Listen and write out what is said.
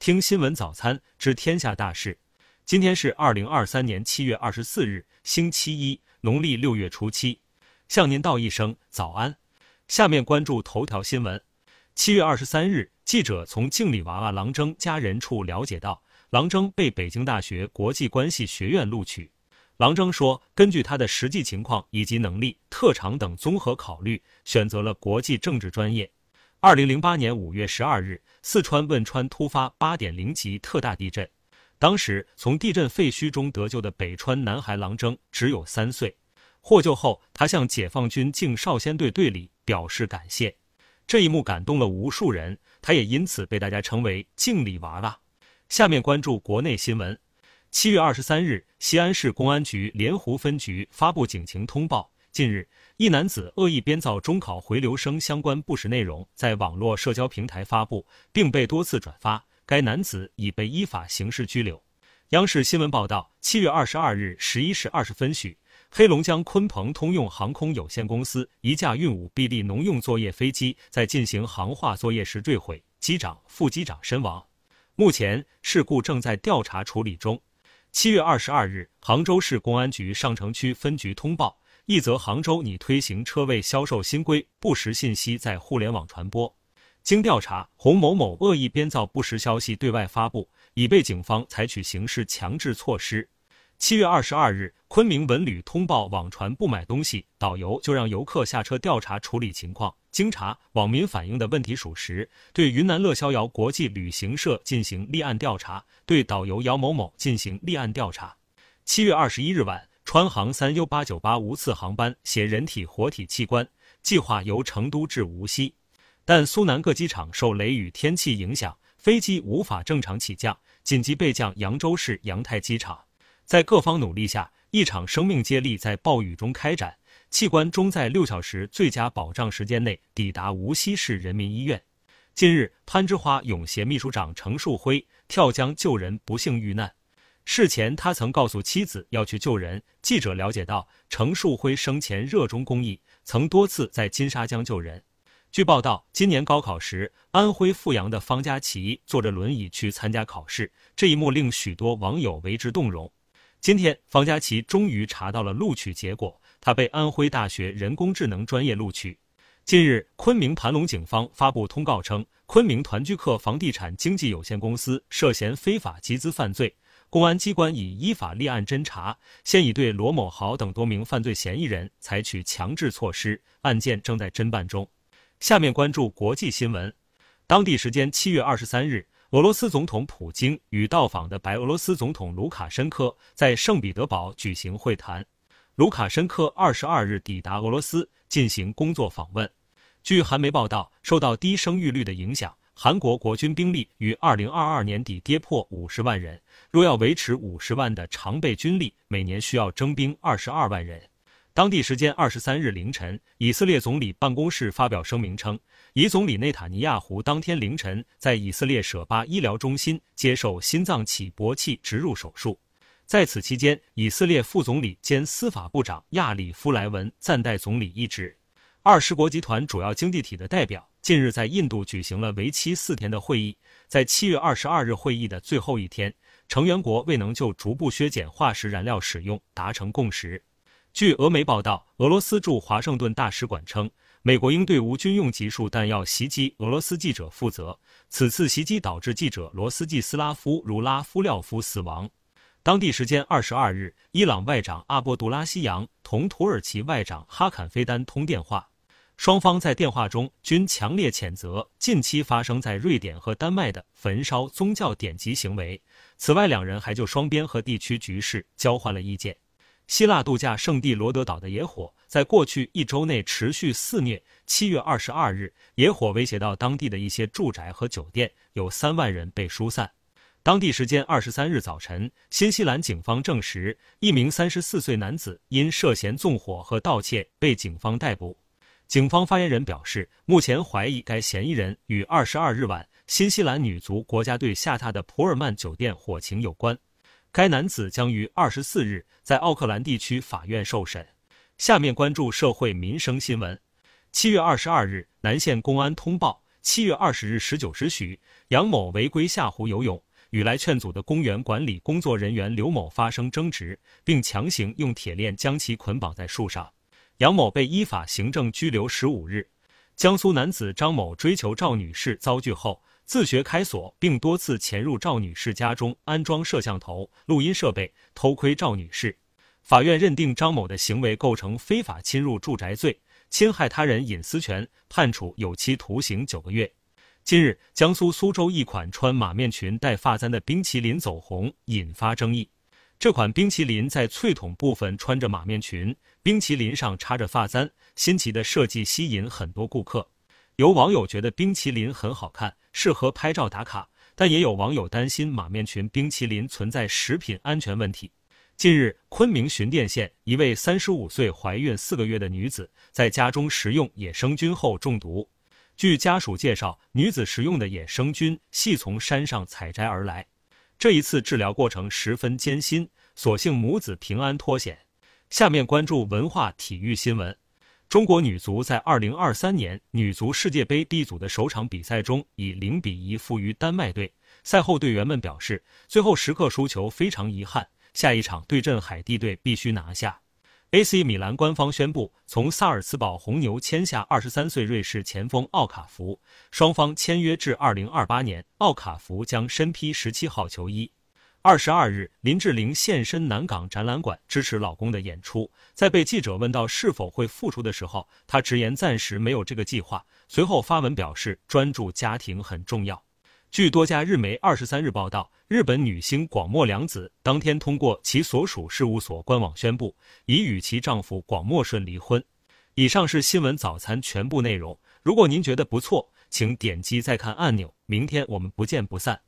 听新闻早餐知天下大事。今天是二零二三年七月二十四日，星期一，农历六月初七。向您道一声早安。下面关注头条新闻。七月二十三日，记者从敬礼娃娃郎铮家人处了解到，郎铮被北京大学国际关系学院录取。郎铮说，根据他的实际情况以及能力、特长等综合考虑，选择了国际政治专业。二零零八年五月十二日，四川汶川突发八点零级特大地震，当时从地震废墟中得救的北川男孩郎铮只有三岁。获救后，他向解放军敬少先队队里表示感谢。这一幕感动了无数人，他也因此被大家称为“敬礼娃娃”。下面关注国内新闻。七月二十三日，西安市公安局莲湖分局发布警情通报：近日，一男子恶意编造中考回流生相关不实内容，在网络社交平台发布，并被多次转发。该男子已被依法刑事拘留。央视新闻报道：七月二十二日十一时二十分许。黑龙江鲲鹏通用航空有限公司一架运五 B D 农用作业飞机在进行航化作业时坠毁，机长、副机长身亡。目前事故正在调查处理中。七月二十二日，杭州市公安局上城区分局通报一则杭州拟推行车位销售新规不实信息在互联网传播，经调查，洪某某恶意编造不实消息对外发布，已被警方采取刑事强制措施。七月二十二日，昆明文旅通报网传不买东西，导游就让游客下车调查处理情况。经查，网民反映的问题属实，对云南乐逍遥国际旅行社进行立案调查，对导游姚某某进行立案调查。七月二十一日晚，川航三 U 八九八无次航班携人体活体器官，计划由成都至无锡，但苏南各机场受雷雨天气影响，飞机无法正常起降，紧急备降扬州市扬泰机场。在各方努力下，一场生命接力在暴雨中开展，器官终在六小时最佳保障时间内抵达无锡市人民医院。近日，攀枝花泳协秘书长程树辉跳江救人不幸遇难，事前他曾告诉妻子要去救人。记者了解到，程树辉生前热衷公益，曾多次在金沙江救人。据报道，今年高考时，安徽阜阳的方佳琪坐着轮椅去参加考试，这一幕令许多网友为之动容。今天，方佳琪终于查到了录取结果，他被安徽大学人工智能专业录取。近日，昆明盘龙警方发布通告称，昆明团聚客房地产经纪有限公司涉嫌非法集资犯罪，公安机关已依法立案侦查，现已对罗某豪等多名犯罪嫌疑人采取强制措施，案件正在侦办中。下面关注国际新闻，当地时间七月二十三日。俄罗斯总统普京与到访的白俄罗斯总统卢卡申科在圣彼得堡举行会谈。卢卡申科二十二日抵达俄罗斯进行工作访问。据韩媒报道，受到低生育率的影响，韩国国军兵力于二零二二年底跌破五十万人。若要维持五十万的常备军力，每年需要征兵二十二万人。当地时间二十三日凌晨，以色列总理办公室发表声明称。以总理内塔尼亚胡当天凌晨在以色列舍巴医疗中心接受心脏起搏器植入手术，在此期间，以色列副总理兼司法部长亚里夫莱文暂代总理一职。二十国集团主要经济体的代表近日在印度举行了为期四天的会议，在七月二十二日会议的最后一天，成员国未能就逐步削减化石燃料使用达成共识。据俄媒报道，俄罗斯驻华盛顿大使馆称。美国应对无军用级数弹药袭击俄罗斯记者负责。此次袭击导致记者罗斯季斯拉夫·茹拉夫廖夫死亡。当地时间二十二日，伊朗外长阿波杜拉希扬同土耳其外长哈坎菲丹通电话，双方在电话中均强烈谴责近期发生在瑞典和丹麦的焚烧宗教典籍行为。此外，两人还就双边和地区局势交换了意见。希腊度假胜地罗德岛的野火。在过去一周内持续肆虐。七月二十二日，野火威胁到当地的一些住宅和酒店，有三万人被疏散。当地时间二十三日早晨，新西兰警方证实，一名三十四岁男子因涉嫌纵火和盗窃被警方逮捕。警方发言人表示，目前怀疑该嫌疑人与二十二日晚新西兰女足国家队下榻的普尔曼酒店火情有关。该男子将于二十四日在奥克兰地区法院受审。下面关注社会民生新闻。七月二十二日，南县公安通报，七月二十日十九时许，杨某违规下湖游泳，与来劝阻的公园管理工作人员刘某发生争执，并强行用铁链将其捆绑在树上。杨某被依法行政拘留十五日。江苏男子张某追求赵女士遭拒后，自学开锁，并多次潜入赵女士家中安装摄像头、录音设备，偷窥赵女士。法院认定张某的行为构成非法侵入住宅罪。侵害他人隐私权，判处有期徒刑九个月。近日，江苏苏州一款穿马面裙戴发簪的冰淇淋走红，引发争议。这款冰淇淋在脆筒部分穿着马面裙，冰淇淋上插着发簪，新奇的设计吸引很多顾客。有网友觉得冰淇淋很好看，适合拍照打卡，但也有网友担心马面裙冰淇淋存在食品安全问题。近日，昆明寻甸县一位三十五岁、怀孕四个月的女子在家中食用野生菌后中毒。据家属介绍，女子食用的野生菌系从山上采摘而来。这一次治疗过程十分艰辛，所幸母子平安脱险。下面关注文化体育新闻：中国女足在二零二三年女足世界杯 B 组的首场比赛中以零比一负于丹麦队。赛后，队员们表示，最后时刻输球非常遗憾。下一场对阵海地队必须拿下。AC 米兰官方宣布，从萨尔茨堡红牛签下二十三岁瑞士前锋奥卡福，双方签约至二零二八年。奥卡福将身披十七号球衣。二十二日，林志玲现身南港展览馆支持老公的演出。在被记者问到是否会复出的时候，她直言暂时没有这个计划。随后发文表示，专注家庭很重要。据多家日媒二十三日报道，日本女星广末凉子当天通过其所属事务所官网宣布，已与其丈夫广末顺离婚。以上是新闻早餐全部内容。如果您觉得不错，请点击再看按钮。明天我们不见不散。